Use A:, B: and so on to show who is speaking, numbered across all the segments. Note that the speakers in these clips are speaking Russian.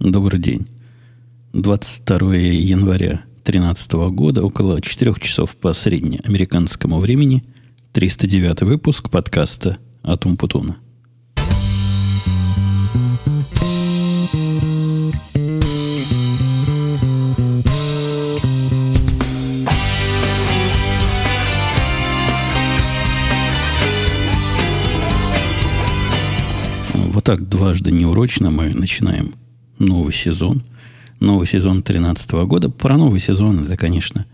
A: Добрый день. 22 января 2013 года, около 4 часов по среднеамериканскому времени, 309 выпуск подкаста «Атум Путуна». Вот так дважды неурочно мы начинаем новый сезон. Новый сезон 2013 года. Про новый сезон это, конечно,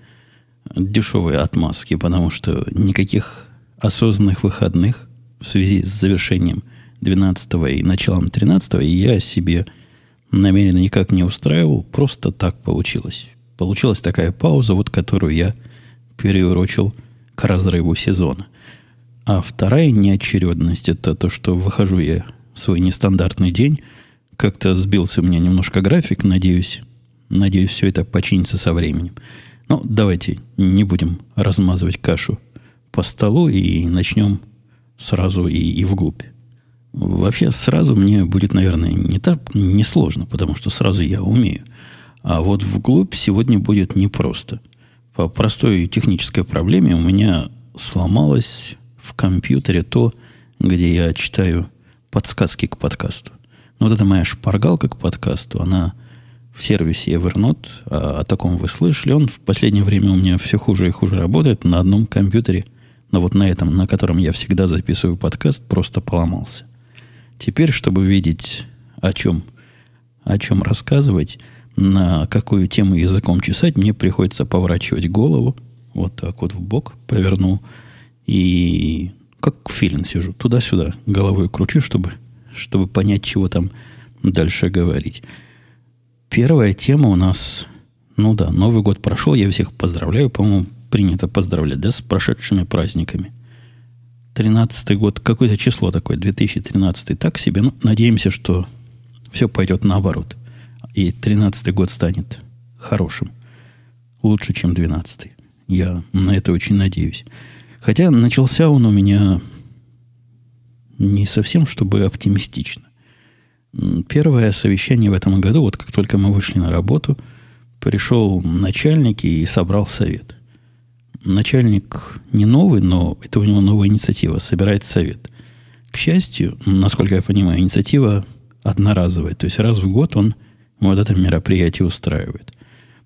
A: дешевые отмазки, потому что никаких осознанных выходных в связи с завершением 12 и началом 13 я себе намеренно никак не устраивал. Просто так получилось. Получилась такая пауза, вот которую я переурочил к разрыву сезона. А вторая неочередность – это то, что выхожу я свой нестандартный день. Как-то сбился у меня немножко график, надеюсь. Надеюсь, все это починится со временем. Но давайте не будем размазывать кашу по столу и начнем сразу и, и вглубь. Вообще сразу мне будет, наверное, не так не сложно, потому что сразу я умею. А вот вглубь сегодня будет непросто. По простой технической проблеме у меня сломалось в компьютере то, где я читаю подсказки к подкасту. Но вот эта моя шпаргалка к подкасту, она в сервисе Evernote, а, о таком вы слышали, он в последнее время у меня все хуже и хуже работает на одном компьютере, но вот на этом, на котором я всегда записываю подкаст, просто поломался. Теперь, чтобы видеть, о чем, о чем рассказывать, на какую тему языком чесать, мне приходится поворачивать голову, вот так вот в бок повернул, и как филин сижу, туда-сюда головой кручу, чтобы, чтобы понять, чего там дальше говорить. Первая тема у нас, ну да, Новый год прошел, я всех поздравляю, по-моему, принято поздравлять, да, с прошедшими праздниками. Тринадцатый год, какое-то число такое, 2013 так себе, ну, надеемся, что все пойдет наоборот. И тринадцатый год станет хорошим, лучше, чем двенадцатый. Я на это очень надеюсь. Хотя начался он у меня не совсем, чтобы оптимистично. Первое совещание в этом году, вот как только мы вышли на работу, пришел начальник и собрал совет. Начальник не новый, но это у него новая инициатива, собирает совет. К счастью, насколько я понимаю, инициатива одноразовая. То есть раз в год он вот это мероприятие устраивает.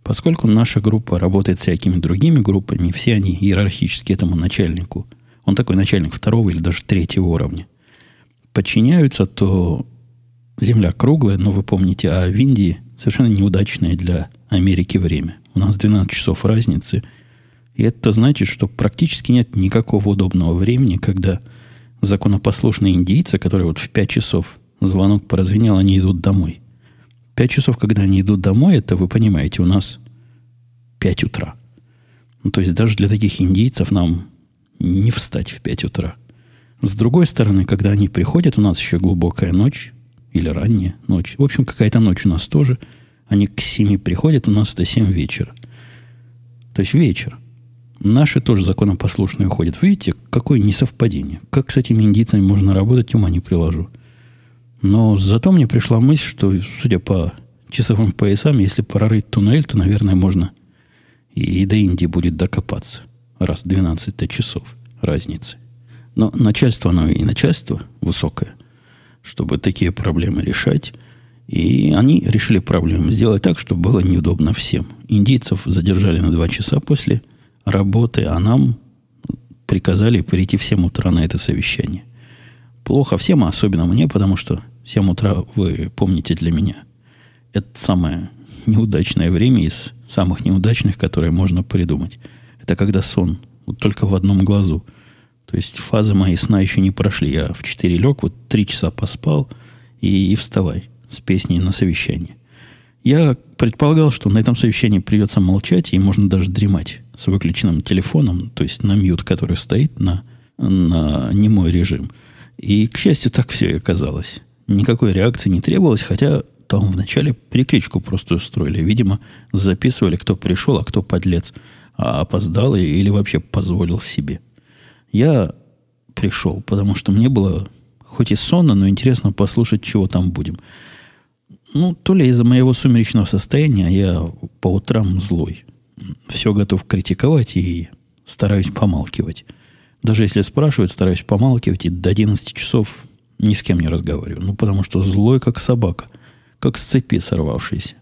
A: Поскольку наша группа работает с всякими другими группами, все они иерархически этому начальнику, он такой начальник второго или даже третьего уровня, подчиняются, то Земля круглая, но вы помните, а в Индии совершенно неудачное для Америки время. У нас 12 часов разницы. И это значит, что практически нет никакого удобного времени, когда законопослушные индийцы, которые вот в 5 часов звонок прозвенел, они идут домой. Пять часов, когда они идут домой, это, вы понимаете, у нас 5 утра. Ну, то есть даже для таких индейцев нам не встать в 5 утра. С другой стороны, когда они приходят, у нас еще глубокая ночь или ранняя ночь. В общем, какая-то ночь у нас тоже. Они к 7 приходят, у нас это 7 вечера. То есть вечер. Наши тоже законопослушные уходят. Видите, какое несовпадение. Как с этими индийцами можно работать, ума не приложу. Но зато мне пришла мысль, что, судя по часовым поясам, если прорыть туннель, то, наверное, можно и до Индии будет докопаться. Раз 12 часов разницы. Но начальство, оно и начальство высокое, чтобы такие проблемы решать. И они решили проблему сделать так, чтобы было неудобно всем. Индийцев задержали на два часа после работы, а нам приказали прийти в 7 утра на это совещание. Плохо всем, а особенно мне, потому что 7 утра, вы помните для меня, это самое неудачное время из самых неудачных, которые можно придумать. Это когда сон, вот только в одном глазу. То есть фазы моей сна еще не прошли. Я в 4 лег, вот 3 часа поспал и, и вставай с песней на совещание. Я предполагал, что на этом совещании придется молчать, и можно даже дремать с выключенным телефоном, то есть на мьют, который стоит на, на немой режим. И, к счастью, так все и оказалось. Никакой реакции не требовалось, хотя там вначале перекличку просто устроили. Видимо, записывали, кто пришел, а кто подлец, а опоздал или вообще позволил себе. Я пришел, потому что мне было хоть и сонно, но интересно послушать, чего там будем. Ну, то ли из-за моего сумеречного состояния я по утрам злой. Все готов критиковать и стараюсь помалкивать. Даже если спрашивают, стараюсь помалкивать и до 11 часов ни с кем не разговариваю. Ну, потому что злой, как собака, как с цепи сорвавшийся.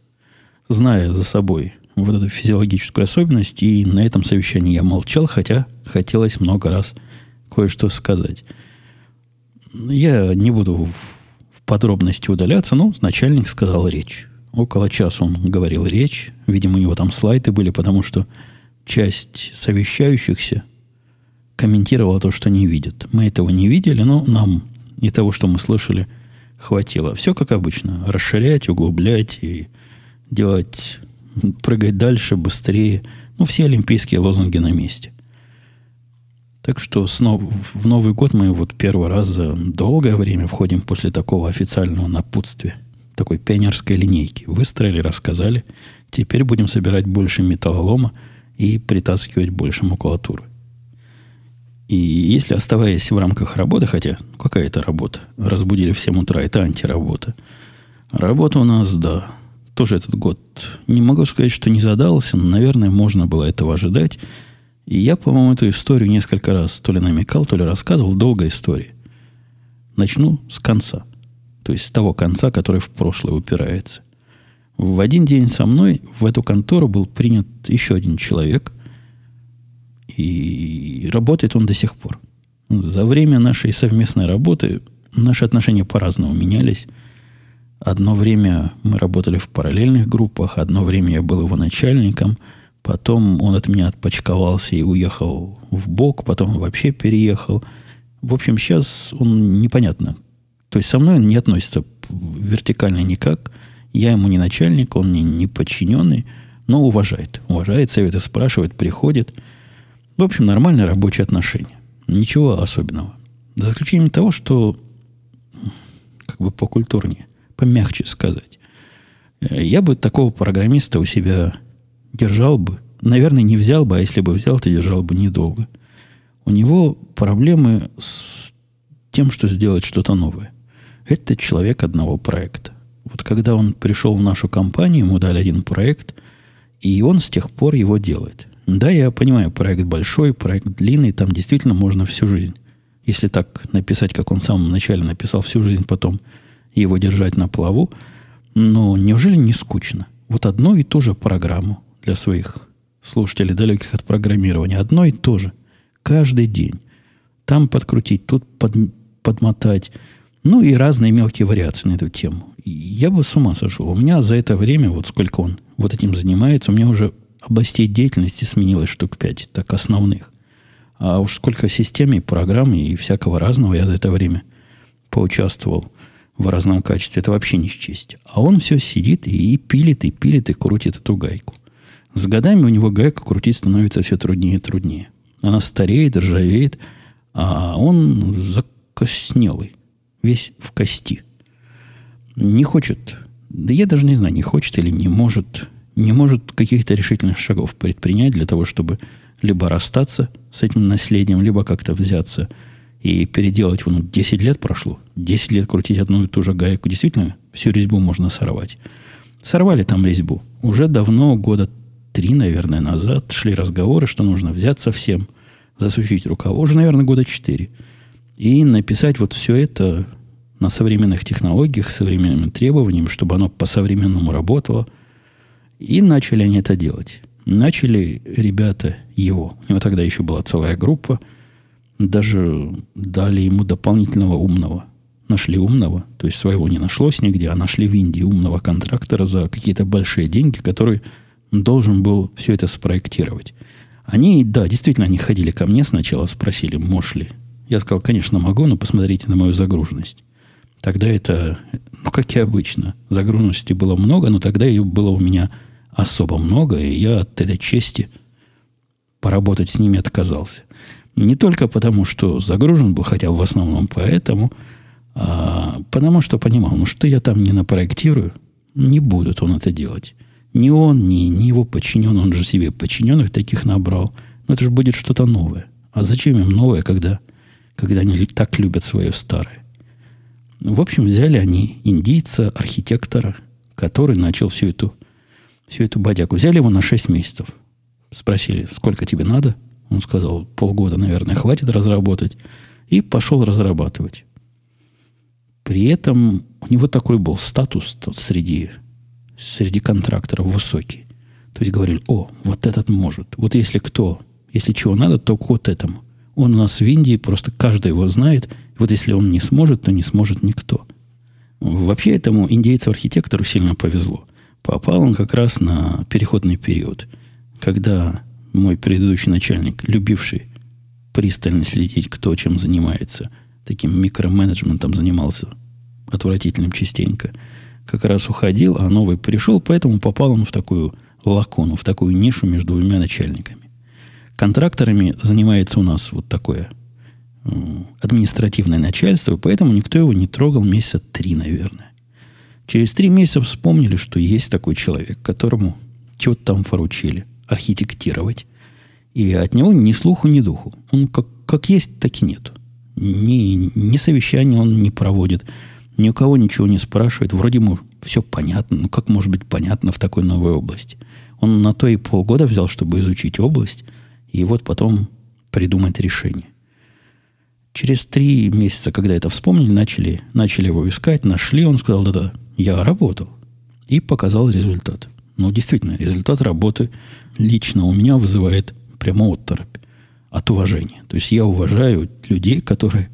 A: Зная за собой вот эту физиологическую особенность, и на этом совещании я молчал, хотя хотелось много раз кое-что сказать. Я не буду в, в подробности удаляться, но начальник сказал речь. Около часа он говорил речь. Видимо, у него там слайды были, потому что часть совещающихся комментировала то, что не видят. Мы этого не видели, но нам и того, что мы слышали, хватило. Все как обычно. Расширять, углублять и делать, прыгать дальше, быстрее. Ну, все олимпийские лозунги на месте. Так что снова, в Новый год мы вот первый раз за долгое время входим после такого официального напутствия, такой пионерской линейки. Выстроили, рассказали. Теперь будем собирать больше металлолома и притаскивать больше макулатуры. И если оставаясь в рамках работы, хотя какая это работа, разбудили в 7 утра, это антиработа. Работа у нас, да, тоже этот год. Не могу сказать, что не задался, но, наверное, можно было этого ожидать. И я, по-моему, эту историю несколько раз то ли намекал, то ли рассказывал. Долгая история. Начну с конца. То есть с того конца, который в прошлое упирается. В один день со мной в эту контору был принят еще один человек – и работает он до сих пор. За время нашей совместной работы наши отношения по-разному менялись. Одно время мы работали в параллельных группах, одно время я был его начальником, потом он от меня отпочковался и уехал в бок, потом вообще переехал. В общем, сейчас он непонятно. То есть со мной он не относится вертикально никак. Я ему не начальник, он мне не подчиненный, но уважает. Уважает, советы спрашивает, приходит – в общем, нормальные рабочие отношения. Ничего особенного. За исключением того, что как бы покультурнее, помягче сказать. Я бы такого программиста у себя держал бы. Наверное, не взял бы, а если бы взял, то держал бы недолго. У него проблемы с тем, что сделать что-то новое. Это человек одного проекта. Вот когда он пришел в нашу компанию, ему дали один проект, и он с тех пор его делает. Да, я понимаю, проект большой, проект длинный, там действительно можно всю жизнь. Если так написать, как он в самом начале написал, всю жизнь потом его держать на плаву. Но неужели не скучно? Вот одно и то же программу для своих слушателей, далеких от программирования. Одно и то же. Каждый день. Там подкрутить, тут под, подмотать. Ну и разные мелкие вариации на эту тему. Я бы с ума сошел. У меня за это время, вот сколько он вот этим занимается, у меня уже областей деятельности сменилось штук пять, так основных. А уж сколько систем и программ и всякого разного я за это время поучаствовал в разном качестве, это вообще не счесть. А он все сидит и пилит, и пилит, и крутит эту гайку. С годами у него гайка крутить становится все труднее и труднее. Она стареет, ржавеет, а он закоснелый, весь в кости. Не хочет, да я даже не знаю, не хочет или не может не может каких-то решительных шагов предпринять для того, чтобы либо расстаться с этим наследием, либо как-то взяться и переделать. Ну, 10 лет прошло. 10 лет крутить одну и ту же гайку. Действительно, всю резьбу можно сорвать. Сорвали там резьбу. Уже давно, года три, наверное, назад шли разговоры, что нужно взяться всем, засучить рукава. Уже, наверное, года четыре. И написать вот все это на современных технологиях, современным требованиям, чтобы оно по-современному работало – и начали они это делать. Начали ребята его, у него тогда еще была целая группа, даже дали ему дополнительного умного. Нашли умного, то есть своего не нашлось нигде, а нашли в Индии умного контрактора за какие-то большие деньги, который должен был все это спроектировать. Они, да, действительно, они ходили ко мне сначала, спросили, можешь ли. Я сказал, конечно, могу, но посмотрите на мою загруженность. Тогда это, ну, как и обычно, загруженности было много, но тогда ее было у меня особо много, и я от этой чести поработать с ними отказался. Не только потому, что загружен был, хотя в основном поэтому, а потому что понимал, ну что я там не напроектирую, не будет он это делать. Ни он, ни, ни его подчиненный, он же себе подчиненных таких набрал. Но это же будет что-то новое. А зачем им новое, когда, когда они так любят свое старое? В общем, взяли они индийца, архитектора – который начал всю эту, всю эту бодяку. Взяли его на 6 месяцев. Спросили, сколько тебе надо? Он сказал, полгода, наверное, хватит разработать. И пошел разрабатывать. При этом у него такой был статус среди, среди контракторов высокий. То есть говорили, о, вот этот может. Вот если кто, если чего надо, то вот этому. Он у нас в Индии, просто каждый его знает. Вот если он не сможет, то не сможет никто. Вообще этому индейцу-архитектору сильно повезло. Попал он как раз на переходный период, когда мой предыдущий начальник, любивший пристально следить, кто чем занимается, таким микроменеджментом занимался отвратительным частенько, как раз уходил, а новый пришел, поэтому попал он в такую лакону, в такую нишу между двумя начальниками. Контракторами занимается у нас вот такое административное начальство, поэтому никто его не трогал месяца три, наверное. Через три месяца вспомнили, что есть такой человек, которому чего-то там поручили архитектировать. И от него ни слуху, ни духу. Он как, как есть, так и нет. Ни, ни совещания он не проводит, ни у кого ничего не спрашивает. Вроде ему все понятно. Ну, как может быть понятно в такой новой области? Он на то и полгода взял, чтобы изучить область, и вот потом придумать решение. Через три месяца, когда это вспомнили, начали, начали его искать, нашли, он сказал, да-да, я работал. И показал результат. Ну, действительно, результат работы лично у меня вызывает прямо отторопь от уважения. То есть я уважаю людей, которые,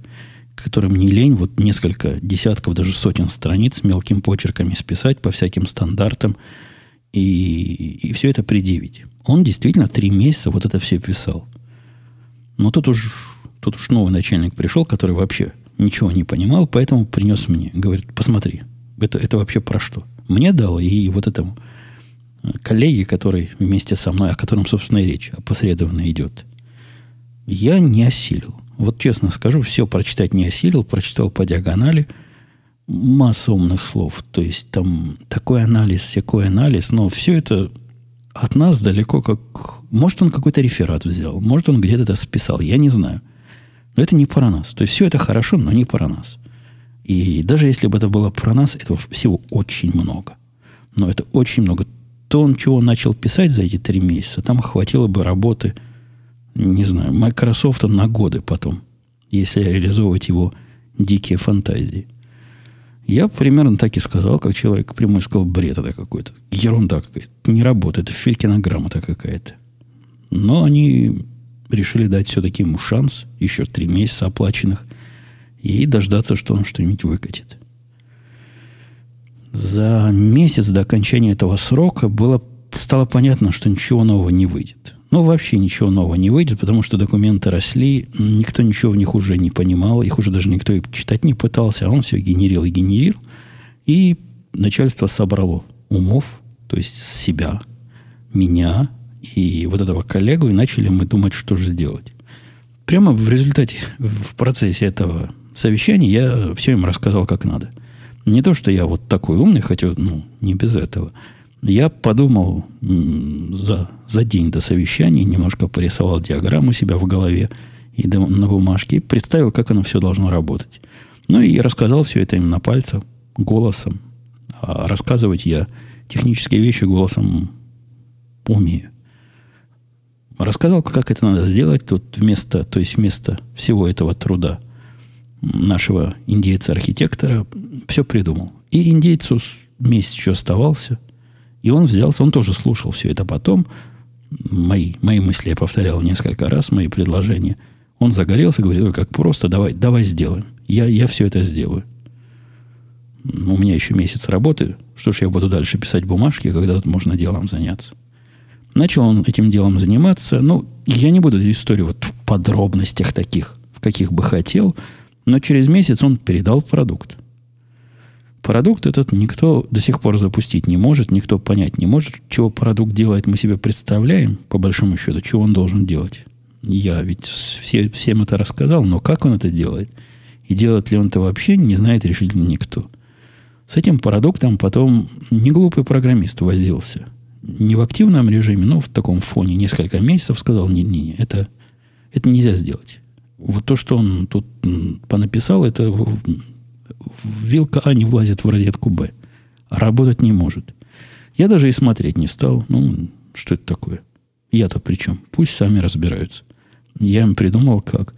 A: которым не лень вот несколько десятков, даже сотен страниц мелким почерками списать по всяким стандартам и, и все это предъявить. Он действительно три месяца вот это все писал. Но тут уж Тут уж новый начальник пришел, который вообще ничего не понимал, поэтому принес мне. Говорит, посмотри, это, это вообще про что? Мне дал и вот этому коллеге, который вместе со мной, о котором, собственно, и речь опосредованно идет. Я не осилил. Вот честно скажу, все прочитать не осилил, прочитал по диагонали. Масса умных слов. То есть там такой анализ, всякой анализ, но все это от нас далеко как... Может, он какой-то реферат взял, может, он где-то это списал, я не знаю. Но это не про нас. То есть все это хорошо, но не про нас. И даже если бы это было про нас, этого всего очень много. Но это очень много. То, он чего начал писать за эти три месяца, там хватило бы работы, не знаю, Microsoft на годы потом, если реализовывать его дикие фантазии. Я примерно так и сказал, как человек прямой сказал, бред это какой-то, ерунда какая-то, не работает, Филькина грамота какая-то. Но они решили дать все-таки ему шанс, еще три месяца оплаченных, и дождаться, что он что-нибудь выкатит. За месяц до окончания этого срока было, стало понятно, что ничего нового не выйдет. Ну, вообще ничего нового не выйдет, потому что документы росли, никто ничего в них уже не понимал, их уже даже никто и читать не пытался, а он все генерил и генерил. И начальство собрало умов, то есть себя, меня, и вот этого коллегу, и начали мы думать, что же сделать. Прямо в результате, в процессе этого совещания я все им рассказал, как надо. Не то, что я вот такой умный, хотя, ну, не без этого. Я подумал за, за день до совещания, немножко порисовал диаграмму себя в голове и на бумажке, и представил, как оно все должно работать. Ну и рассказал все это им на пальцах, голосом. А рассказывать я технические вещи голосом умею. Рассказал, как это надо сделать. Тут вместо, то есть вместо всего этого труда нашего индейца-архитектора все придумал. И индейцу месяц еще оставался. И он взялся, он тоже слушал все это потом. Мои, мои мысли я повторял несколько раз, мои предложения. Он загорелся, говорит, как просто, давай, давай сделаем. Я, я все это сделаю. У меня еще месяц работы. Что ж я буду дальше писать бумажки, когда тут можно делом заняться? Начал он этим делом заниматься. Ну, я не буду эту историю вот в подробностях таких, в каких бы хотел, но через месяц он передал продукт. Продукт этот никто до сих пор запустить не может, никто понять не может, чего продукт делает, мы себе представляем, по большому счету, чего он должен делать. Я ведь все, всем это рассказал, но как он это делает? И делает ли он это вообще, не знает решительно никто. С этим продуктом потом не глупый программист возился не в активном режиме, но в таком фоне несколько месяцев сказал, не-не-не, это, это нельзя сделать. Вот то, что он тут понаписал, это вилка А не влазит в розетку Б. работать не может. Я даже и смотреть не стал. Ну, что это такое? Я-то при чем? Пусть сами разбираются. Я им придумал как.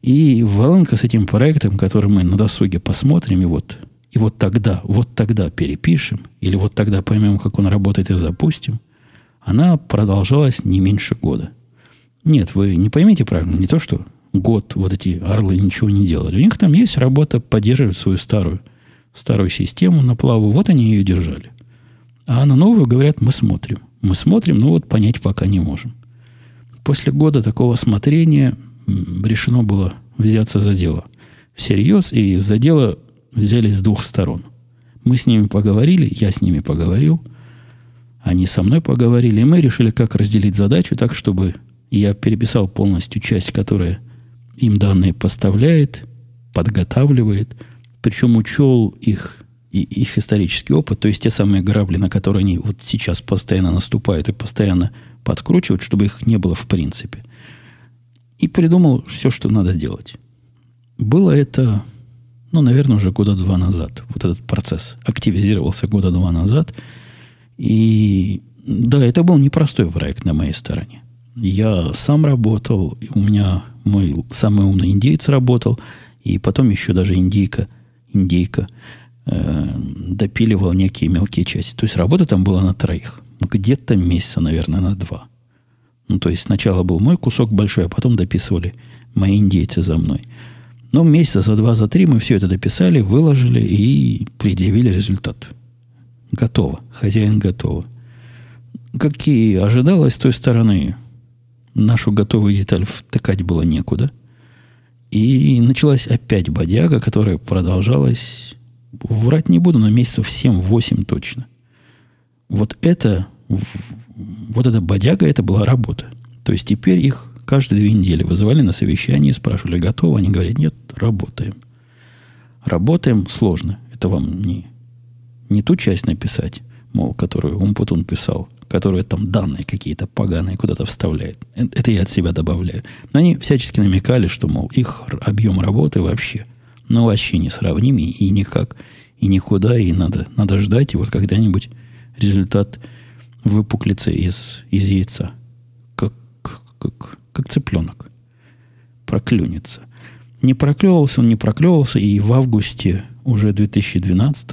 A: И Валенка с этим проектом, который мы на досуге посмотрим, и вот, и вот тогда, вот тогда перепишем, или вот тогда поймем, как он работает, и запустим, она продолжалась не меньше года. Нет, вы не поймите правильно, не то, что год вот эти орлы ничего не делали. У них там есть работа поддерживать свою старую, старую систему на плаву. Вот они ее держали. А на новую говорят, мы смотрим. Мы смотрим, но вот понять пока не можем. После года такого смотрения решено было взяться за дело всерьез, и за дело взялись с двух сторон. Мы с ними поговорили, я с ними поговорил, они со мной поговорили, и мы решили, как разделить задачу так, чтобы я переписал полностью часть, которая им данные поставляет, подготавливает, причем учел их, и, их исторический опыт, то есть те самые грабли, на которые они вот сейчас постоянно наступают и постоянно подкручивают, чтобы их не было в принципе. И придумал все, что надо сделать. Было это, ну, наверное, уже года два назад. Вот этот процесс активизировался года два назад. И да, это был непростой проект на моей стороне. Я сам работал, у меня мой самый умный индейец работал, и потом еще даже индейка, индейка э, допиливал некие мелкие части. То есть работа там была на троих. Ну, где-то месяца, наверное, на два. Ну, то есть сначала был мой кусок большой, а потом дописывали мои индейцы за мной. Но месяца за два, за три мы все это дописали, выложили и предъявили результат. Готово. Хозяин готово. Как и ожидалось с той стороны, нашу готовую деталь втыкать было некуда. И началась опять бодяга, которая продолжалась, врать не буду, но месяцев 7-8 точно. Вот это, вот эта бодяга, это была работа. То есть теперь их каждые две недели вызывали на совещание спрашивали, готовы? Они говорят, нет, работаем. Работаем сложно. Это вам не, не ту часть написать, мол, которую Умпутун писал, которые там данные какие-то поганые куда-то вставляет. Э, это я от себя добавляю. Но они всячески намекали, что, мол, их объем работы вообще, ну, вообще не сравнимый и никак, и никуда, и надо, надо ждать, и вот когда-нибудь результат выпуклится из, из яйца. Как, как, как цыпленок. Проклюнется. Не проклевывался он, не проклевывался, и в августе уже 2012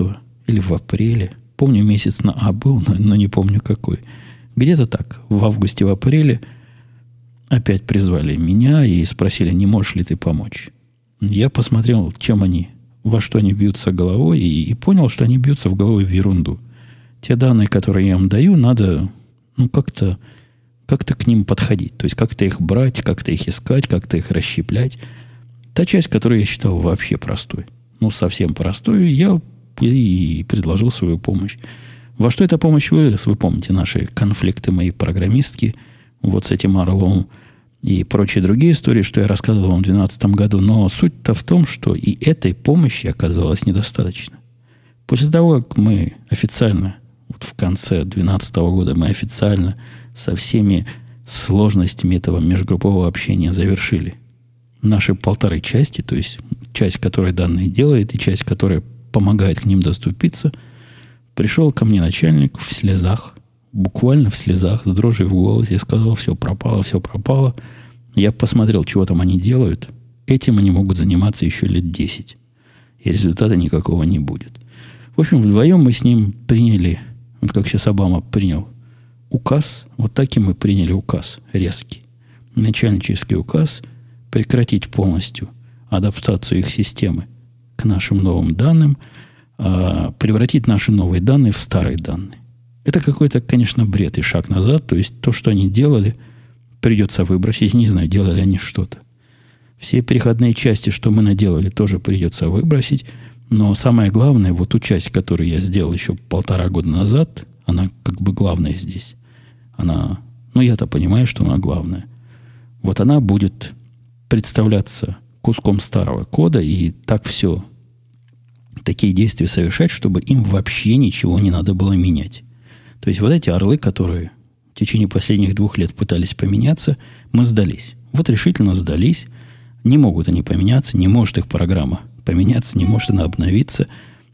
A: или в апреле – Помню, месяц на А был, но, но не помню какой. Где-то так, в августе, в апреле опять призвали меня и спросили, не можешь ли ты помочь. Я посмотрел, чем они, во что они бьются головой, и, и понял, что они бьются в головой в ерунду. Те данные, которые я им даю, надо ну, как-то как-то к ним подходить. То есть как-то их брать, как-то их искать, как-то их расщеплять. Та часть, которую я считал вообще простой, ну, совсем простой, я и предложил свою помощь. Во что эта помощь вылез, вы помните наши конфликты мои программистки, вот с этим Орлом и прочие другие истории, что я рассказывал вам в 2012 году. Но суть-то в том, что и этой помощи оказалось недостаточно. После того, как мы официально, вот в конце 2012 года, мы официально со всеми сложностями этого межгруппового общения завершили наши полторы части, то есть часть, которая данные делает, и часть, которая помогает к ним доступиться, пришел ко мне начальник в слезах, буквально в слезах, с дрожью в голосе, и сказал, все пропало, все пропало. Я посмотрел, чего там они делают. Этим они могут заниматься еще лет 10. И результата никакого не будет. В общем, вдвоем мы с ним приняли, вот как сейчас Обама принял указ, вот так и мы приняли указ резкий. Начальнический указ прекратить полностью адаптацию их системы к нашим новым данным, а, превратить наши новые данные в старые данные. Это какой-то, конечно, бред и шаг назад. То есть то, что они делали, придется выбросить. Не знаю, делали они что-то. Все переходные части, что мы наделали, тоже придется выбросить. Но самое главное, вот ту часть, которую я сделал еще полтора года назад, она как бы главная здесь. Она, ну я-то понимаю, что она главная. Вот она будет представляться куском старого кода и так все, такие действия совершать, чтобы им вообще ничего не надо было менять. То есть вот эти орлы, которые в течение последних двух лет пытались поменяться, мы сдались. Вот решительно сдались. Не могут они поменяться, не может их программа поменяться, не может она обновиться.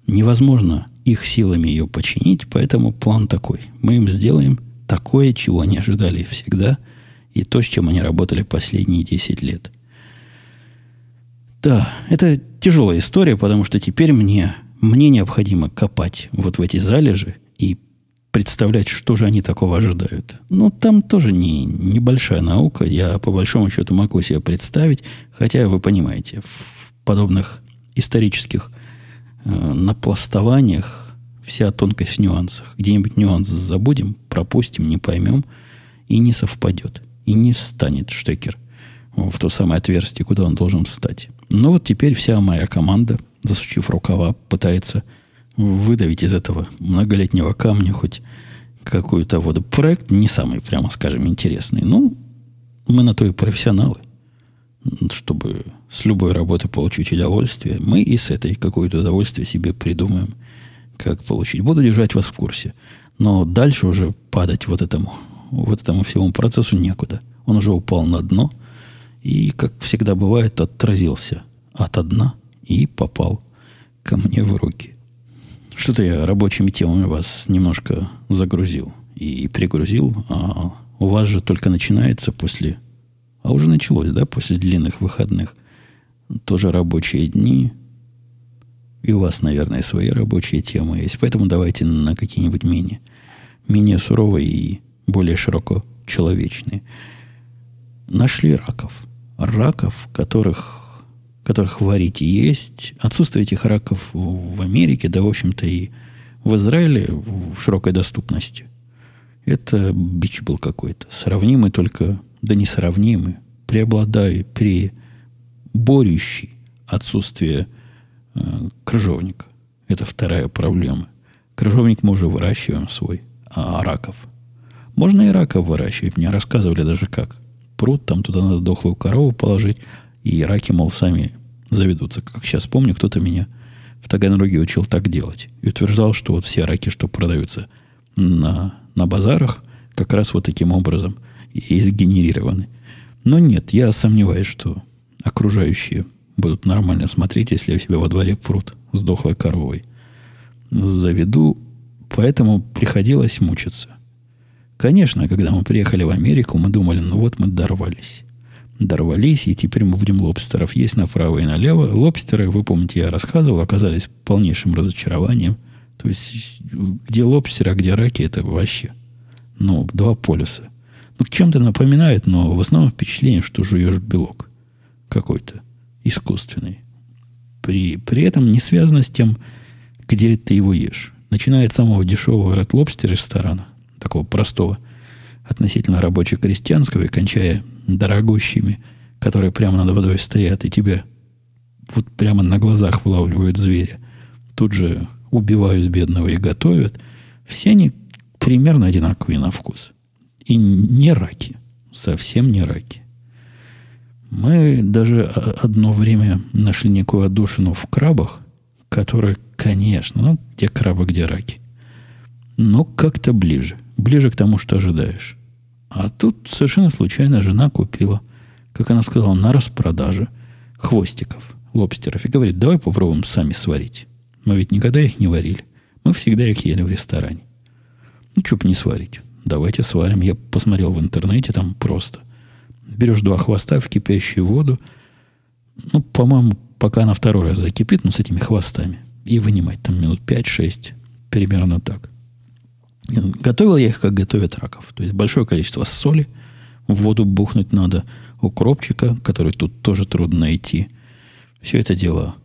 A: Невозможно их силами ее починить, поэтому план такой. Мы им сделаем такое, чего они ожидали всегда, и то, с чем они работали последние 10 лет. Да, это тяжелая история, потому что теперь мне, мне необходимо копать вот в эти залежи и представлять, что же они такого ожидают. Ну, там тоже не, небольшая наука. Я, по большому счету, могу себе представить. Хотя, вы понимаете, в подобных исторических э, напластованиях вся тонкость в нюансах. Где-нибудь нюанс забудем, пропустим, не поймем, и не совпадет. И не встанет штекер в то самое отверстие, куда он должен встать. Но вот теперь вся моя команда, засучив рукава, пытается выдавить из этого многолетнего камня хоть какую-то воду. Проект не самый, прямо скажем, интересный. Ну, мы на то и профессионалы. Чтобы с любой работы получить удовольствие, мы и с этой какое-то удовольствие себе придумаем, как получить. Буду держать вас в курсе. Но дальше уже падать вот этому, вот этому всему процессу некуда. Он уже упал на дно и, как всегда бывает, отразился от дна и попал ко мне в руки. Что-то я рабочими темами вас немножко загрузил и пригрузил, а у вас же только начинается после... А уже началось, да, после длинных выходных. Тоже рабочие дни. И у вас, наверное, свои рабочие темы есть. Поэтому давайте на какие-нибудь менее, менее суровые и более широко человечные. Нашли раков. Раков, которых которых варить есть. Отсутствие этих раков в Америке, да, в общем-то, и в Израиле в широкой доступности. Это бич был какой-то. Сравнимый только, да несравнимый, преобладая, переборющий отсутствие э, крыжовника. Это вторая проблема. Крыжовник мы уже выращиваем свой, а раков. Можно и раков выращивать. Мне рассказывали даже как. Пруд, там туда надо дохлую корову положить, и раки, мол, сами заведутся. Как сейчас помню, кто-то меня в Таганроге учил так делать. И утверждал, что вот все раки, что продаются на, на базарах, как раз вот таким образом и сгенерированы. Но нет, я сомневаюсь, что окружающие будут нормально смотреть, если я у себя во дворе пруд с дохлой коровой заведу. Поэтому приходилось мучиться. Конечно, когда мы приехали в Америку, мы думали, ну вот мы дорвались дорвались, и теперь мы будем лобстеров есть направо и налево. Лобстеры, вы помните, я рассказывал, оказались полнейшим разочарованием. То есть, где лобстеры, а где раки, это вообще, ну, два полюса. Ну, чем-то напоминает, но в основном впечатление, что жуешь белок какой-то искусственный. При, при этом не связано с тем, где ты его ешь. Начиная от самого дешевого Red Lobster ресторана, такого простого, относительно рабоче-крестьянского, и кончая дорогущими, которые прямо над водой стоят, и тебя вот прямо на глазах вылавливают зверя. Тут же убивают бедного и готовят. Все они примерно одинаковые на вкус. И не раки. Совсем не раки. Мы даже одно время нашли некую отдушину в крабах, которые, конечно, ну, где крабы, где раки. Но как-то ближе. Ближе к тому, что ожидаешь. А тут совершенно случайно жена купила, как она сказала, на распродаже хвостиков лобстеров. И говорит, давай попробуем сами сварить. Мы ведь никогда их не варили. Мы всегда их ели в ресторане. Ну, что бы не сварить. Давайте сварим. Я посмотрел в интернете, там просто. Берешь два хвоста в кипящую воду. Ну, по-моему, пока на второй раз закипит, ну, с этими хвостами. И вынимать там минут 5-6. Примерно так. Готовил я их, как готовят раков. То есть большое количество соли в воду бухнуть надо, укропчика, который тут тоже трудно найти. Все это дело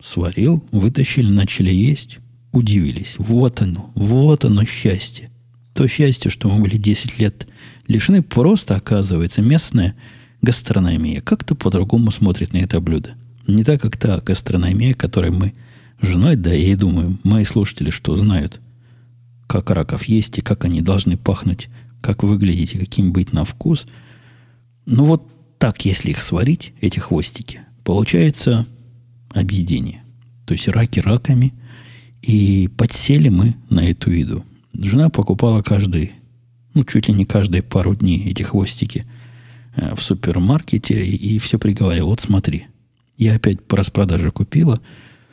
A: сварил, вытащили, начали есть, удивились. Вот оно, вот оно счастье. То счастье, что мы были 10 лет лишены, просто оказывается местная гастрономия как-то по-другому смотрит на это блюдо. Не так, как та гастрономия, которой мы женой, да, я и думаю, мои слушатели что знают – как раков есть и как они должны пахнуть, как выглядеть и каким быть на вкус. Ну вот так, если их сварить, эти хвостики, получается объедение. То есть раки раками. И подсели мы на эту еду. Жена покупала каждый, ну, чуть ли не каждые пару дней эти хвостики э, в супермаркете и, и все приговаривала. Вот смотри, я опять по распродаже купила.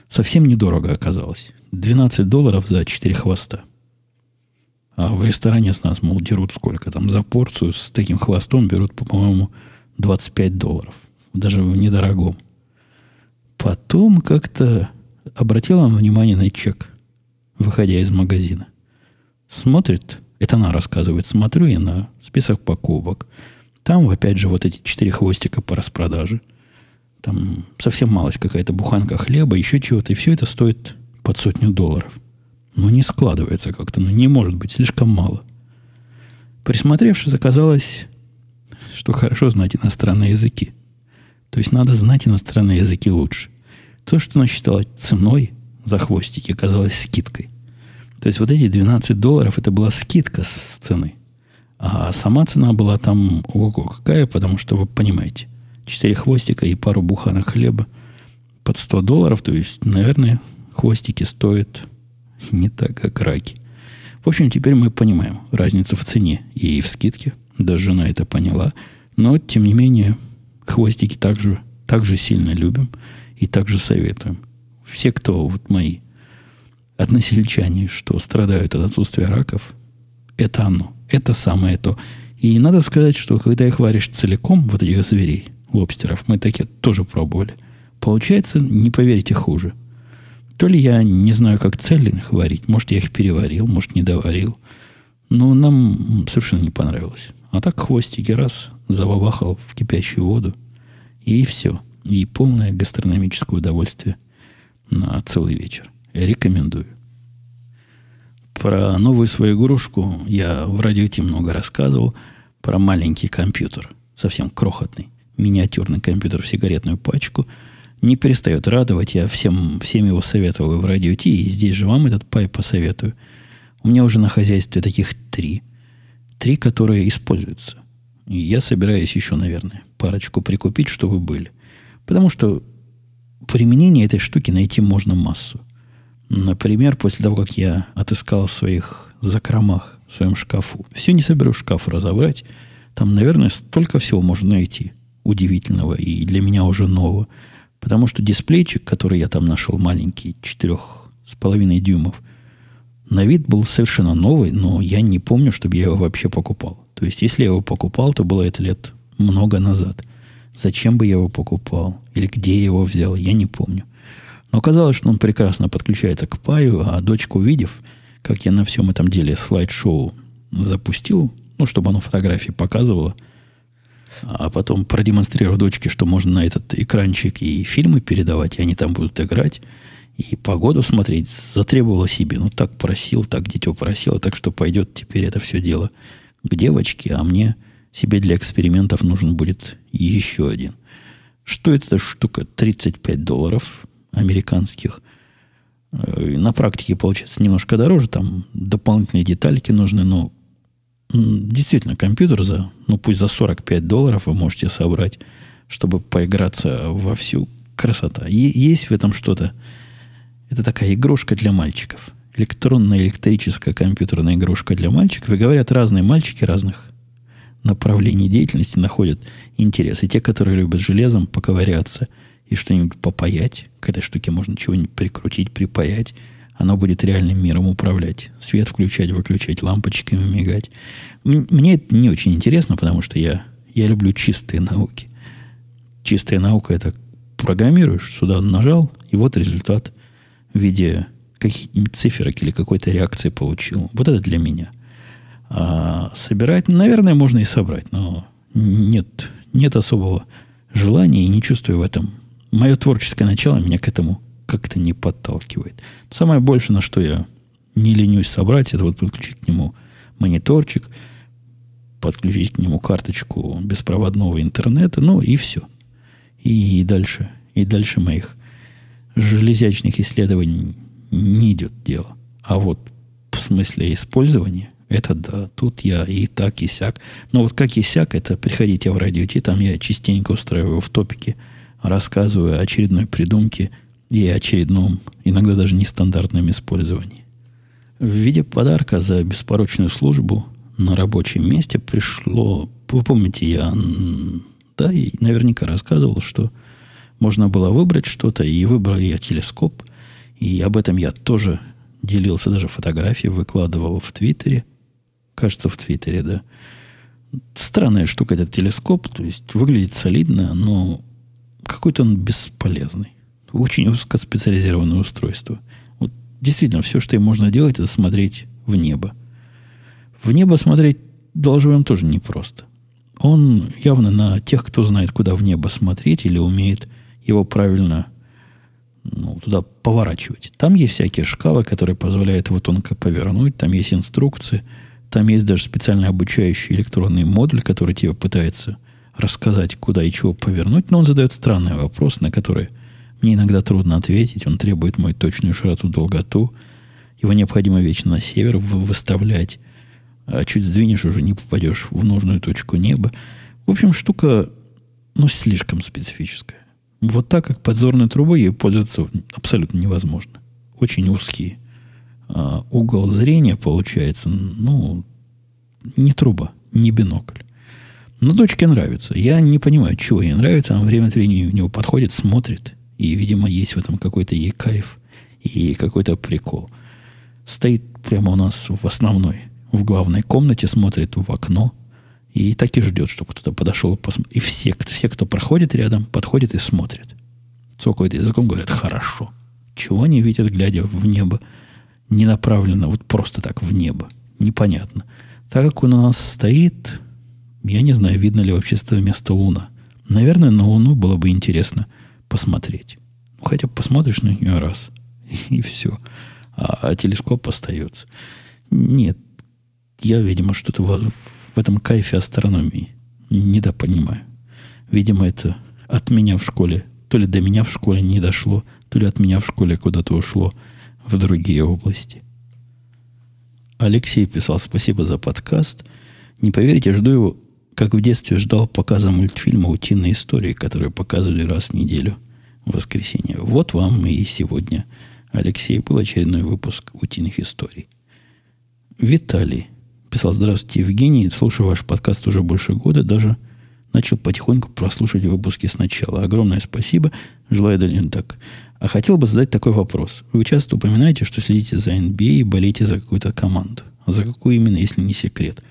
A: Совсем недорого оказалось. 12 долларов за 4 хвоста. А в ресторане с нас, мол, дерут сколько там за порцию с таким хвостом берут, по-моему, 25 долларов. Даже в недорогом. Потом как-то обратила внимание на чек, выходя из магазина. Смотрит, это она рассказывает, смотрю я на список покупок. Там, опять же, вот эти четыре хвостика по распродаже. Там совсем малость какая-то буханка хлеба, еще чего-то. И все это стоит под сотню долларов. Ну, не складывается как-то. Ну, не может быть, слишком мало. Присмотревшись, оказалось, что хорошо знать иностранные языки. То есть надо знать иностранные языки лучше. То, что она считала ценой за хвостики, оказалось скидкой. То есть вот эти 12 долларов, это была скидка с цены. А сама цена была там ого какая, потому что вы понимаете, 4 хвостика и пару буханок хлеба под 100 долларов, то есть, наверное, хвостики стоят не так, как раки. В общем, теперь мы понимаем разницу в цене и в скидке. Даже жена это поняла. Но, тем не менее, хвостики также, также сильно любим и также советуем. Все, кто вот мои односельчане, что страдают от отсутствия раков, это оно. Это самое то. И надо сказать, что когда их варишь целиком, вот этих зверей, лобстеров, мы такие тоже пробовали. Получается, не поверите, хуже. То ли я не знаю, как цельных варить. Может, я их переварил, может, не доварил. Но нам совершенно не понравилось. А так хвостики раз забабахал в кипящую воду. И все. И полное гастрономическое удовольствие на целый вечер. Рекомендую. Про новую свою игрушку я в радио много рассказывал. Про маленький компьютер. Совсем крохотный. Миниатюрный компьютер в сигаретную пачку – не перестает радовать. Я всем, всем его советовал в радио Ти, и здесь же вам этот пай посоветую. У меня уже на хозяйстве таких три. Три, которые используются. И я собираюсь еще, наверное, парочку прикупить, чтобы были. Потому что применение этой штуки найти можно массу. Например, после того, как я отыскал в своих закромах, в своем шкафу. Все не соберу шкаф разобрать. Там, наверное, столько всего можно найти удивительного и для меня уже нового. Потому что дисплейчик, который я там нашел, маленький, четырех с половиной дюймов, на вид был совершенно новый, но я не помню, чтобы я его вообще покупал. То есть, если я его покупал, то было это лет много назад. Зачем бы я его покупал? Или где я его взял? Я не помню. Но оказалось, что он прекрасно подключается к паю, а дочка, увидев, как я на всем этом деле слайд-шоу запустил, ну, чтобы оно фотографии показывало – а потом продемонстрировав дочке, что можно на этот экранчик и фильмы передавать, и они там будут играть, и погоду смотреть, затребовала себе. Ну, так просил, так дитё просило, так что пойдет теперь это все дело к девочке, а мне себе для экспериментов нужен будет еще один. Что это штука? 35 долларов американских. Э, на практике получается немножко дороже, там дополнительные детальки нужны, но действительно, компьютер за, ну пусть за 45 долларов вы можете собрать, чтобы поиграться во всю красота. И есть в этом что-то. Это такая игрушка для мальчиков. Электронная электрическая компьютерная игрушка для мальчиков. И говорят, разные мальчики разных направлений деятельности находят интерес. И те, которые любят железом поковыряться и что-нибудь попаять, к этой штуке можно чего-нибудь прикрутить, припаять – оно будет реальным миром управлять. Свет включать, выключать, лампочками мигать. Мне это не очень интересно, потому что я, я люблю чистые науки. Чистая наука – это программируешь, сюда нажал, и вот результат в виде каких-нибудь циферок или какой-то реакции получил. Вот это для меня. А собирать, наверное, можно и собрать, но нет, нет особого желания и не чувствую в этом. Мое творческое начало меня к этому как-то не подталкивает. Самое большее, на что я не ленюсь собрать, это вот подключить к нему мониторчик, подключить к нему карточку беспроводного интернета, ну и все. И дальше, и дальше моих железячных исследований не идет дело. А вот в смысле использования, это да, тут я и так, и сяк. Но вот как и сяк, это приходите в радио Ти, там я частенько устраиваю в топике, рассказываю очередной придумке – и очередном, иногда даже нестандартном использовании. В виде подарка за беспорочную службу на рабочем месте пришло, вы помните, я да, и наверняка рассказывал, что можно было выбрать что-то, и выбрал я телескоп, И об этом я тоже делился, даже фотографии выкладывал в Твиттере. Кажется, в Твиттере, да. Странная штука этот телескоп. То есть выглядит солидно, но какой-то он бесполезный. Очень узкоспециализированное устройство. Вот действительно, все, что им можно делать, это смотреть в небо. В небо смотреть должен вам тоже непросто. Он явно на тех, кто знает, куда в небо смотреть или умеет его правильно ну, туда поворачивать. Там есть всякие шкалы, которые позволяют его тонко повернуть. Там есть инструкции. Там есть даже специальный обучающий электронный модуль, который тебе пытается рассказать, куда и чего повернуть. Но он задает странный вопрос, на который мне иногда трудно ответить. Он требует мою точную широту, долготу. Его необходимо вечно на север выставлять. А чуть сдвинешь, уже не попадешь в нужную точку неба. В общем, штука, ну, слишком специфическая. Вот так, как подзорной трубой, ей пользоваться абсолютно невозможно. Очень узкий а, угол зрения получается, ну, не труба, не бинокль. Но дочке нравится. Я не понимаю, чего ей нравится. Она время от времени в него подходит, смотрит. И, видимо, есть в этом какой-то ей кайф и какой-то прикол. Стоит прямо у нас в основной, в главной комнате, смотрит в окно – и так и ждет, чтобы кто-то подошел и посмотрел. И все, все, кто проходит рядом, подходят и смотрят. Цокают языком, говорят, хорошо. Чего они видят, глядя в небо? Не направлено, вот просто так в небо. Непонятно. Так как у нас стоит, я не знаю, видно ли вообще места Луна. Наверное, на Луну было бы интересно посмотреть. Ну, хотя посмотришь на нее раз, и все. А, а телескоп остается. Нет, я, видимо, что-то в этом кайфе астрономии. Недопонимаю. Видимо, это от меня в школе, то ли до меня в школе не дошло, то ли от меня в школе куда-то ушло в другие области. Алексей писал спасибо за подкаст. Не поверите, жду его, как в детстве ждал показа мультфильма «Утиные истории», которые показывали раз в неделю в воскресенье. Вот вам и сегодня, Алексей, был очередной выпуск «Утиных историй». Виталий Писал, здравствуйте, Евгений, слушаю ваш подкаст уже больше года, даже начал потихоньку прослушивать выпуски сначала. Огромное спасибо, желаю дальше так. А хотел бы задать такой вопрос. Вы часто упоминаете, что следите за NBA и болеете за какую-то команду. А за какую именно, если не секрет?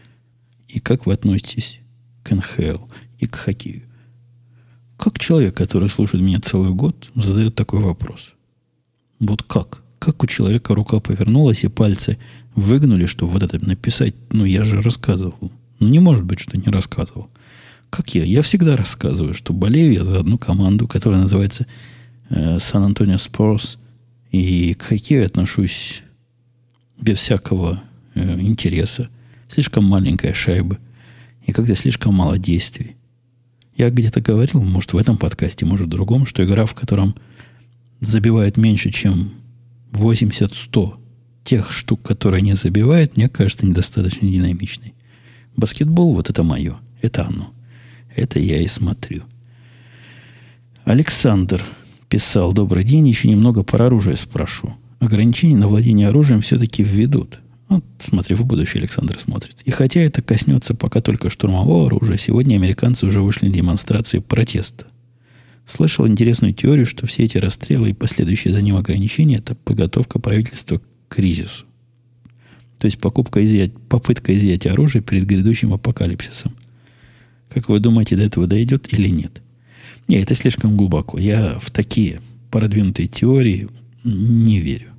A: И как вы относитесь к НХЛ и к хоккею? Как человек, который слушает меня целый год, задает такой вопрос? Вот как? Как у человека рука повернулась и пальцы выгнули, чтобы вот это написать. Ну, я же рассказывал. Ну, не может быть, что не рассказывал. Как я? Я всегда рассказываю, что болею я за одну команду, которая называется Сан-Антонио э, Спорс. И к хоккею отношусь без всякого э, интереса. Слишком маленькая шайба. И когда слишком мало действий. Я где-то говорил, может, в этом подкасте, может, в другом, что игра, в котором забивают меньше, чем 80-100 тех штук, которые они забивают, мне кажется, недостаточно динамичной. Баскетбол, вот это мое. Это оно. Это я и смотрю. Александр писал, добрый день, еще немного про оружие спрошу. Ограничения на владение оружием все-таки введут. Вот, смотри, в будущее Александр смотрит. И хотя это коснется пока только штурмового оружия, сегодня американцы уже вышли на демонстрации протеста. Слышал интересную теорию, что все эти расстрелы и последующие за ним ограничения – это подготовка правительства кризису. То есть покупка изъять, попытка изъять оружие перед грядущим апокалипсисом. Как вы думаете, до этого дойдет или нет? Не, это слишком глубоко. Я в такие продвинутые теории не верю.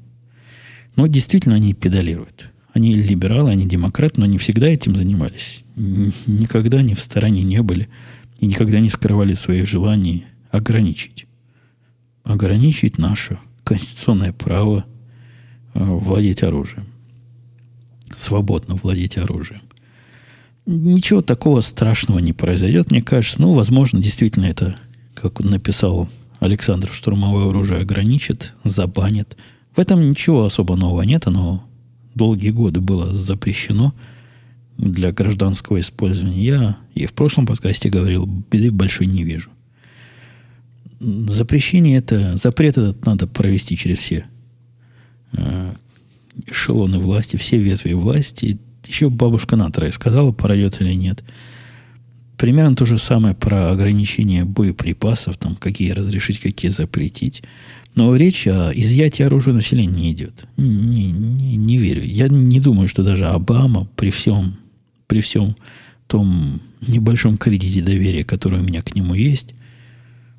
A: Но действительно они педалируют. Они либералы, они демократы, но не всегда этим занимались. Никогда они в стороне не были и никогда не скрывали своих желаний ограничить. Ограничить наше конституционное право Э, владеть оружием. Свободно владеть оружием. Ничего такого страшного не произойдет, мне кажется. Ну, возможно, действительно это, как он написал Александр, штурмовое оружие ограничит, забанит. В этом ничего особо нового нет. Оно долгие годы было запрещено для гражданского использования. Я и в прошлом подкасте говорил, беды большой не вижу. Запрещение это, запрет этот надо провести через все э, эшелоны власти, все ветви власти. Еще бабушка Натра сказала, пройдет или нет. Примерно то же самое про ограничение боеприпасов, там, какие разрешить, какие запретить. Но речь о изъятии оружия населения не идет. Не, не, не верю. Я не думаю, что даже Обама при всем, при всем том небольшом кредите доверия, который у меня к нему есть,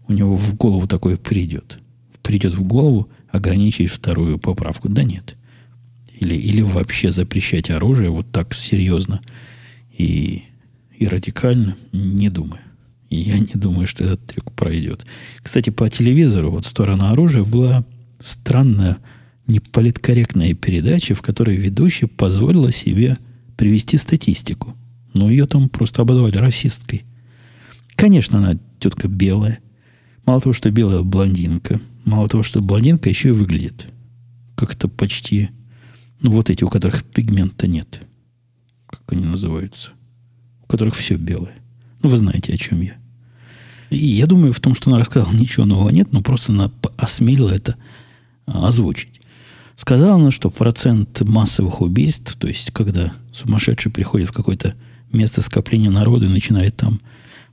A: у него в голову такое придет. Придет в голову ограничить вторую поправку. Да нет. Или, или вообще запрещать оружие вот так серьезно и, и радикально, не думаю. Я не думаю, что этот трюк пройдет. Кстати, по телевизору вот «Сторона оружия» была странная, неполиткорректная передача, в которой ведущая позволила себе привести статистику. Но ее там просто обозвали расисткой. Конечно, она тетка белая. Мало того, что белая блондинка. Мало того, что блондинка еще и выглядит как-то почти... Ну, вот эти, у которых пигмента нет. Как они называются? У которых все белое. Ну, вы знаете, о чем я. И я думаю, в том, что она рассказала, ничего нового нет, но просто она осмелила это а, озвучить. Сказала она, что процент массовых убийств, то есть когда сумасшедший приходит в какое-то место скопления народа и начинает там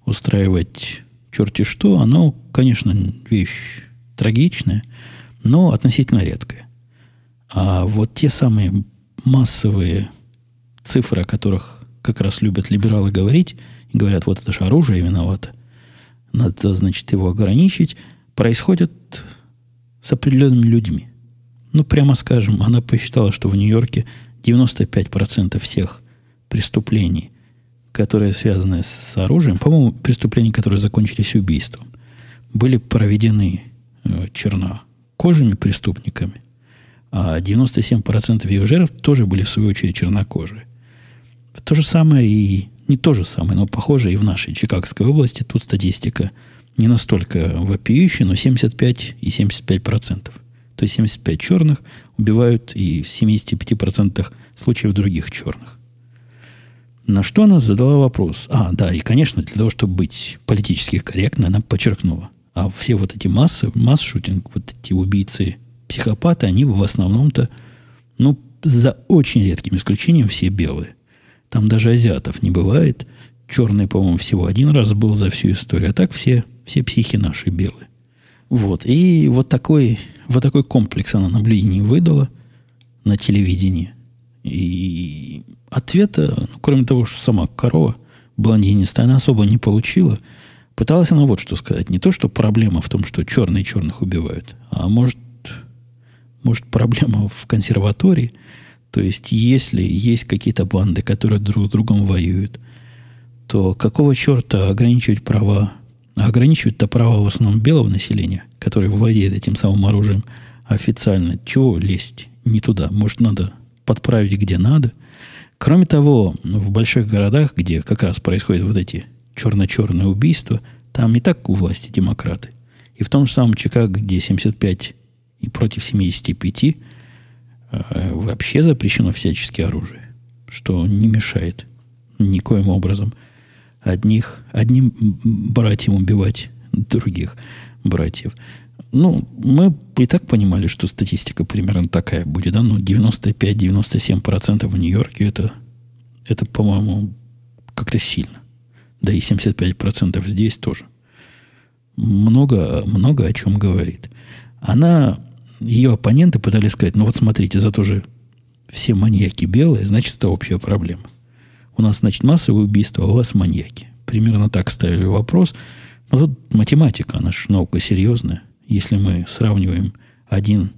A: устраивать черти что, оно, конечно, вещь трагичная, но относительно редкая. А вот те самые массовые цифры, о которых как раз любят либералы говорить, и говорят, вот это же оружие виновато, надо, значит, его ограничить, происходят с определенными людьми. Ну, прямо скажем, она посчитала, что в Нью-Йорке 95% всех преступлений, которые связаны с оружием, по-моему, преступления, которые закончились убийством, были проведены э, чернокожими преступниками, а 97% ее жертв тоже были, в свою очередь, чернокожие. То же самое и не то же самое, но похоже и в нашей Чикагской области. Тут статистика не настолько вопиющая, но 75 и 75 процентов. То есть 75 черных убивают и в 75% случаев других черных. На что она задала вопрос? А, да, и, конечно, для того, чтобы быть политически корректной, она подчеркнула. А все вот эти массы, масс-шутинг, вот эти убийцы, психопаты, они в основном-то, ну, за очень редким исключением, все белые. Там даже азиатов не бывает. Черный, по-моему, всего один раз был за всю историю. А так все, все психи наши белые. Вот. И вот такой, вот такой комплекс она наблюдений выдала на телевидении. И ответа, ну, кроме того, что сама корова блондинистая, она особо не получила. Пыталась она вот что сказать. Не то, что проблема в том, что черные черных убивают, а может, может проблема в консерватории – то есть, если есть какие-то банды, которые друг с другом воюют, то какого черта ограничивать права? ограничивать-то права в основном белого населения, которое владеет этим самым оружием официально. Чего лезть не туда? Может, надо подправить где надо? Кроме того, в больших городах, где как раз происходят вот эти черно-черные убийства, там и так у власти демократы. И в том же самом Чикаго, где 75 и против 75, Э, вообще запрещено всячески оружие, что не мешает никоим образом одних, одним братьям убивать других братьев. Ну, мы и так понимали, что статистика примерно такая будет, да, ну, 95-97% в Нью-Йорке это, это, по-моему, как-то сильно. Да и 75% здесь тоже. Много, много о чем говорит. Она ее оппоненты пытались сказать, ну вот смотрите, зато же все маньяки белые, значит, это общая проблема. У нас, значит, массовые убийства, а у вас маньяки. Примерно так ставили вопрос. Но тут математика, же наука серьезная. Если мы сравниваем один,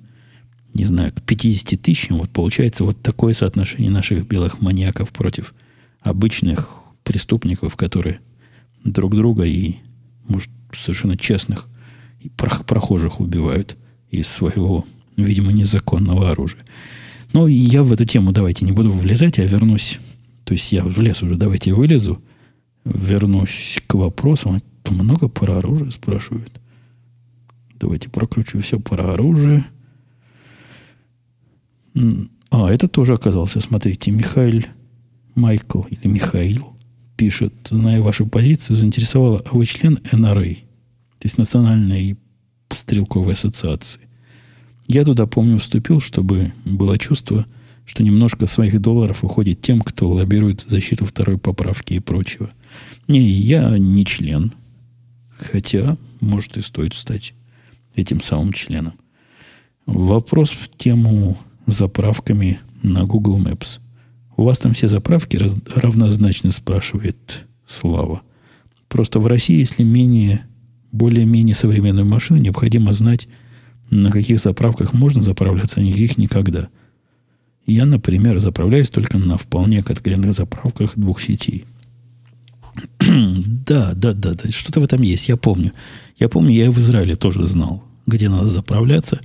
A: не знаю, к 50 тысячам, вот получается вот такое соотношение наших белых маньяков против обычных преступников, которые друг друга и, может, совершенно честных и прохожих убивают – из своего, видимо, незаконного оружия. Но я в эту тему давайте не буду влезать, а вернусь. То есть я влез уже, давайте вылезу. Вернусь к вопросам. Много про оружие спрашивают. Давайте прокручу все про оружие. А, это тоже оказался, смотрите, Михаил Майкл или Михаил пишет, зная вашу позицию, заинтересовало, а вы член НРА, то есть Национальной стрелковой ассоциации. Я туда, помню, вступил, чтобы было чувство, что немножко своих долларов уходит тем, кто лоббирует защиту второй поправки и прочего. Не, я не член. Хотя, может, и стоит стать этим самым членом. Вопрос в тему заправками на Google Maps. У вас там все заправки раз, равнозначны, спрашивает Слава. Просто в России, если менее, более-менее современную машину, необходимо знать, на каких заправках можно заправляться, а никаких никогда. Я, например, заправляюсь только на вполне конкретных заправках двух сетей. да, да, да, да, что-то в этом есть, я помню. Я помню, я в Израиле тоже знал, где надо заправляться,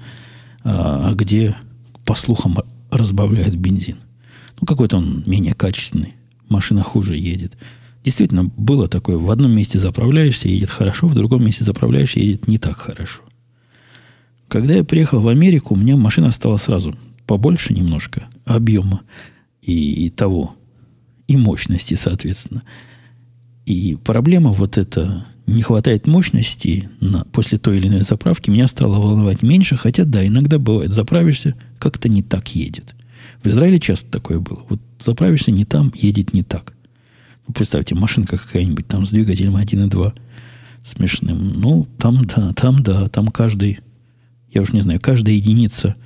A: а, а где, по слухам, разбавляют бензин. Ну, какой-то он менее качественный. Машина хуже едет. Действительно, было такое. В одном месте заправляешься, едет хорошо, в другом месте заправляешься, едет не так хорошо. Когда я приехал в Америку, у меня машина стала сразу побольше немножко объема и, и того, и мощности, соответственно. И проблема вот эта, не хватает мощности на, после той или иной заправки, меня стало волновать меньше, хотя да, иногда бывает, заправишься, как-то не так едет. В Израиле часто такое было. Вот заправишься не там, едет не так. Представьте, машинка какая-нибудь там с двигателем 1.2 смешным. Ну, там да, там да, там каждый, я уж не знаю, каждая единица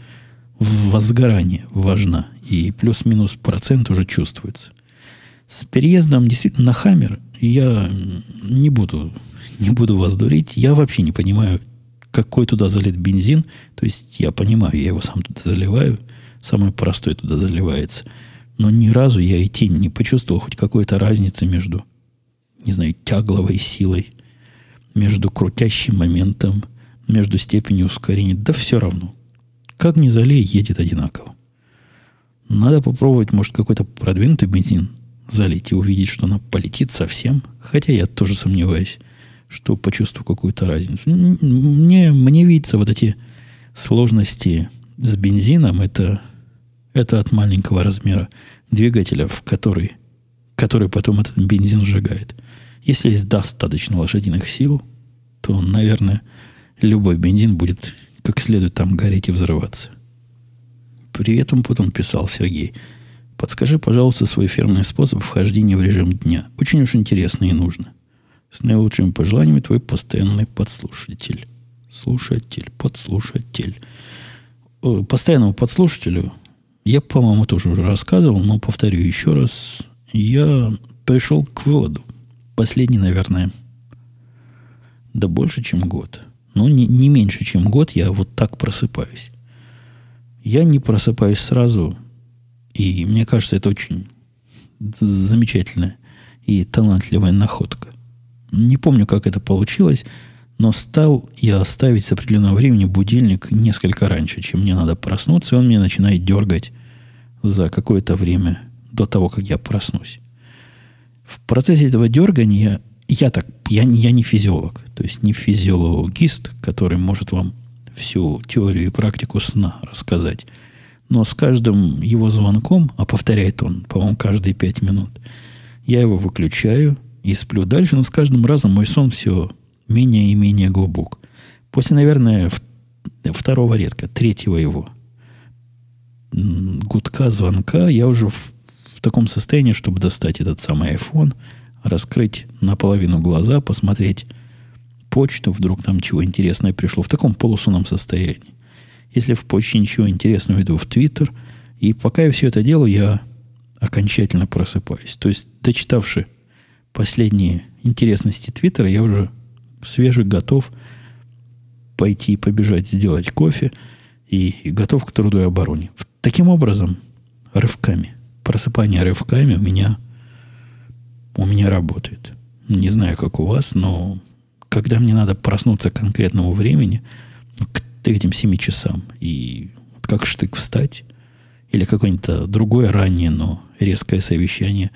A: возгорания важна. И плюс-минус процент уже чувствуется. С переездом действительно на Хаммер я не буду, не буду вас дурить. Я вообще не понимаю, какой туда залит бензин. То есть я понимаю, я его сам туда заливаю. Самый простой туда заливается. Но ни разу я и тень не почувствовал хоть какой-то разницы между, не знаю, тягловой силой, между крутящим моментом, между степенью ускорения. Да все равно. Как ни залей, едет одинаково. Надо попробовать, может, какой-то продвинутый бензин залить и увидеть, что она полетит совсем. Хотя я тоже сомневаюсь, что почувствую какую-то разницу. Мне, мне видится вот эти сложности с бензином, это, это от маленького размера двигателя, в который, который потом этот бензин сжигает. Если есть достаточно лошадиных сил, то, наверное, любой бензин будет как следует там гореть и взрываться. При этом потом писал Сергей – Подскажи, пожалуйста, свой фирменный способ вхождения в режим дня. Очень уж интересно и нужно. С наилучшими пожеланиями твой постоянный подслушатель. Слушатель, подслушатель. Постоянному подслушателю я, по-моему, тоже уже рассказывал, но повторю еще раз. Я пришел к выводу. Последний, наверное, да больше, чем год. Ну, не, не меньше, чем год я вот так просыпаюсь. Я не просыпаюсь сразу и мне кажется, это очень замечательная и талантливая находка. Не помню, как это получилось, но стал я ставить с определенного времени будильник несколько раньше, чем мне надо проснуться, и он меня начинает дергать за какое-то время до того, как я проснусь. В процессе этого дергания я так, я, я не физиолог, то есть не физиологист, который может вам всю теорию и практику сна рассказать. Но с каждым его звонком, а повторяет он, по-моему, каждые пять минут, я его выключаю и сплю дальше, но с каждым разом мой сон все менее и менее глубок. После, наверное, второго редка, третьего его гудка, звонка, я уже в, в таком состоянии, чтобы достать этот самый iPhone, раскрыть наполовину глаза, посмотреть почту, вдруг там чего интересное пришло, в таком полусонном состоянии. Если в почте ничего интересного, иду в Твиттер. И пока я все это делаю, я окончательно просыпаюсь. То есть, дочитавши последние интересности Твиттера, я уже свежий, готов пойти, побежать, сделать кофе и, и готов к труду и обороне. Таким образом, рывками, просыпание рывками у меня, у меня работает. Не знаю, как у вас, но когда мне надо проснуться к конкретному времени, к этим 7 часам. И как штык встать, или какое-нибудь другое раннее, но резкое совещание,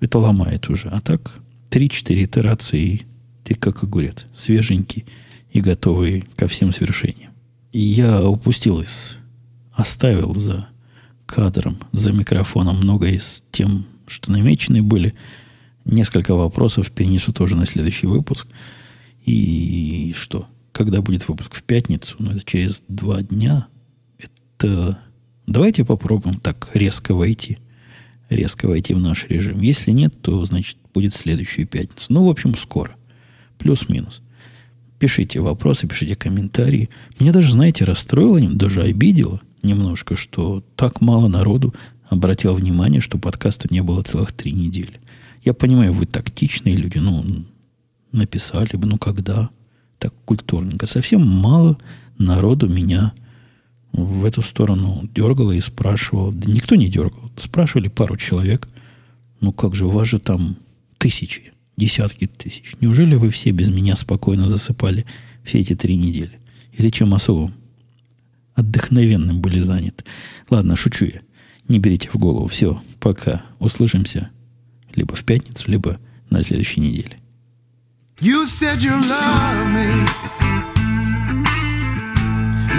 A: это ломает уже. А так 3-4 итерации, ты как огурец, свеженький и готовый ко всем свершениям. И я упустил из, оставил за кадром, за микрофоном много из тем, что намечены были. Несколько вопросов перенесу тоже на следующий выпуск. И что? когда будет выпуск в пятницу, но это через два дня, это... Давайте попробуем так резко войти. Резко войти в наш режим. Если нет, то, значит, будет в следующую пятницу. Ну, в общем, скоро. Плюс-минус. Пишите вопросы, пишите комментарии. Меня даже, знаете, расстроило, даже обидело немножко, что так мало народу обратил внимание, что подкаста не было целых три недели. Я понимаю, вы тактичные люди, ну, написали бы, ну, когда? Так культурненько. Совсем мало народу меня в эту сторону дергало и спрашивал. Да никто не дергал. Спрашивали пару человек. Ну, как же, у вас же там тысячи, десятки тысяч. Неужели вы все без меня спокойно засыпали все эти три недели? Или чем особым отдохновенным были заняты? Ладно, шучу я. Не берите в голову. Все, пока. Услышимся либо в пятницу, либо на следующей неделе. You said you love me.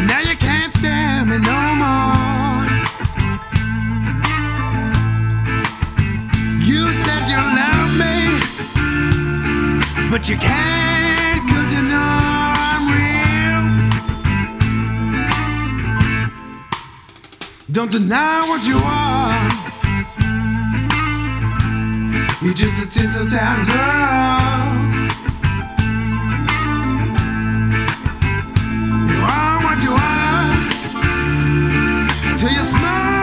A: Now you can't stand me no but you can't cause you know I'm real. Don't deny what you are. You're just a Tinseltown girl. You are what you are till you smile.